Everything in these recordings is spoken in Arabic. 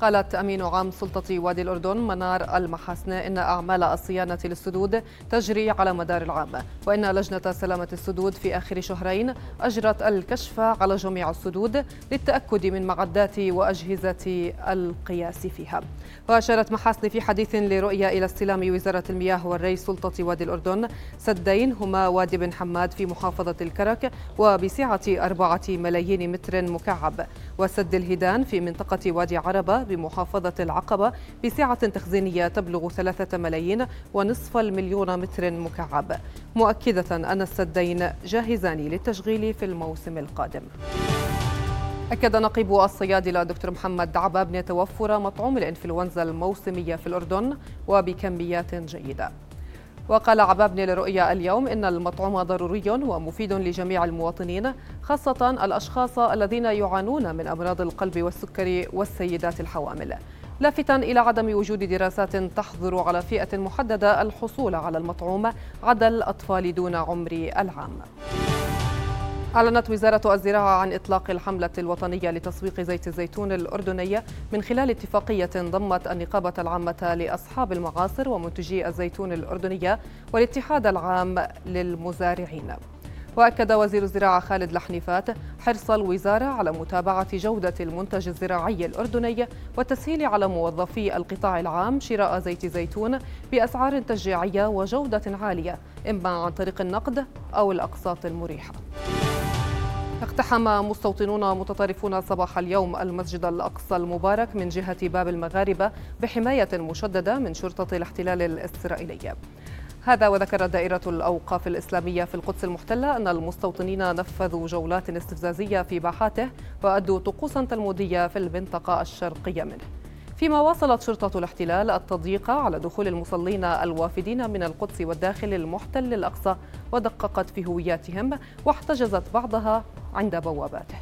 قالت أمين عام سلطة وادي الأردن منار المحاسنة إن أعمال الصيانة للسدود تجري على مدار العام وإن لجنة سلامة السدود في آخر شهرين أجرت الكشف على جميع السدود للتأكد من معدات وأجهزة القياس فيها. وأشارت محاسن في حديث لرؤية إلى استلام وزارة المياه والري سلطة وادي الأردن سدين هما وادي بن حماد في محافظة الكرك وبسعة أربعة ملايين متر مكعب وسد الهدان في منطقة وادي عربة بمحافظة العقبة بسعة تخزينية تبلغ ثلاثة ملايين ونصف المليون متر مكعب. مؤكدة أن السدين جاهزان للتشغيل في الموسم القادم. أكد نقيب الصيادلة دكتور محمد عباب توفر مطعوم الإنفلونزا الموسمية في الأردن وبكميات جيدة. وقال عبابني لرؤيا اليوم إن المطعوم ضروري ومفيد لجميع المواطنين خاصة الأشخاص الذين يعانون من أمراض القلب والسكري والسيدات الحوامل. لافتا إلى عدم وجود دراسات تحظر على فئة محددة الحصول على المطعوم عدا الأطفال دون عمر العام. أعلنت وزارة الزراعة عن إطلاق الحملة الوطنية لتسويق زيت الزيتون الأردني من خلال اتفاقية ضمت النقابة العامة لأصحاب المعاصر ومنتجي الزيتون الأردنية والاتحاد العام للمزارعين. وأكد وزير الزراعة خالد لحنيفات حرص الوزارة على متابعة جودة المنتج الزراعي الأردني والتسهيل على موظفي القطاع العام شراء زيت زيتون بأسعار تشجيعية وجودة عالية إما عن طريق النقد أو الأقساط المريحة. اقتحم مستوطنون متطرفون صباح اليوم المسجد الأقصى المبارك من جهة باب المغاربة بحماية مشددة من شرطة الاحتلال الإسرائيلي. هذا وذكرت دائرة الأوقاف الإسلامية في القدس المحتلة أن المستوطنين نفذوا جولات استفزازية في باحاته وأدوا طقوسا تلمودية في المنطقة الشرقية منه. فيما واصلت شرطة الاحتلال التضييق على دخول المصلين الوافدين من القدس والداخل المحتل الأقصى ودققت في هوياتهم واحتجزت بعضها عند بواباته.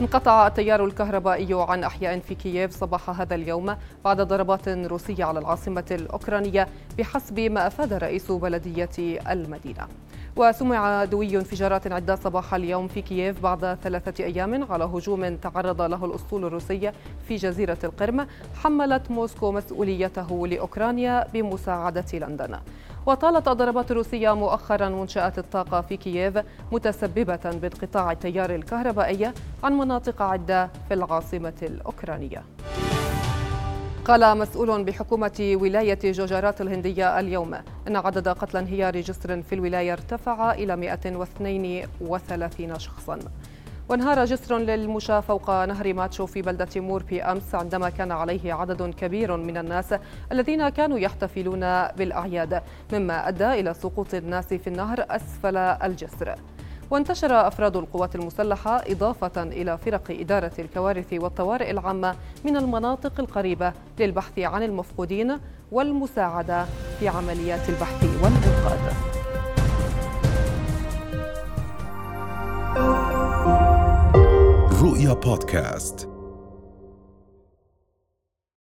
انقطع التيار الكهربائي عن أحياء في كييف صباح هذا اليوم بعد ضربات روسية على العاصمة الأوكرانية بحسب ما أفاد رئيس بلدية المدينة. وسمع دوي انفجارات عدة صباح اليوم في كييف بعد ثلاثة أيام على هجوم تعرض له الأسطول الروسي في جزيرة القرم حملت موسكو مسؤوليته لأوكرانيا بمساعدة لندن. وطالت الضربات الروسية مؤخرا منشآت الطاقة في كييف متسببة بانقطاع التيار الكهربائي عن مناطق عدة في العاصمة الأوكرانية. قال مسؤول بحكومة ولاية جوجارات الهندية اليوم أن عدد قتلى انهيار جسر في الولاية ارتفع إلى 132 شخصاً. وانهار جسر للمشاة فوق نهر ماتشو في بلدة موربي أمس عندما كان عليه عدد كبير من الناس الذين كانوا يحتفلون بالأعياد مما أدى إلى سقوط الناس في النهر أسفل الجسر. وانتشر أفراد القوات المسلحة إضافة إلى فرق إدارة الكوارث والطوارئ العامة من المناطق القريبة للبحث عن المفقودين والمساعدة في عمليات البحث والإنقاذ. رؤيا بودكاست.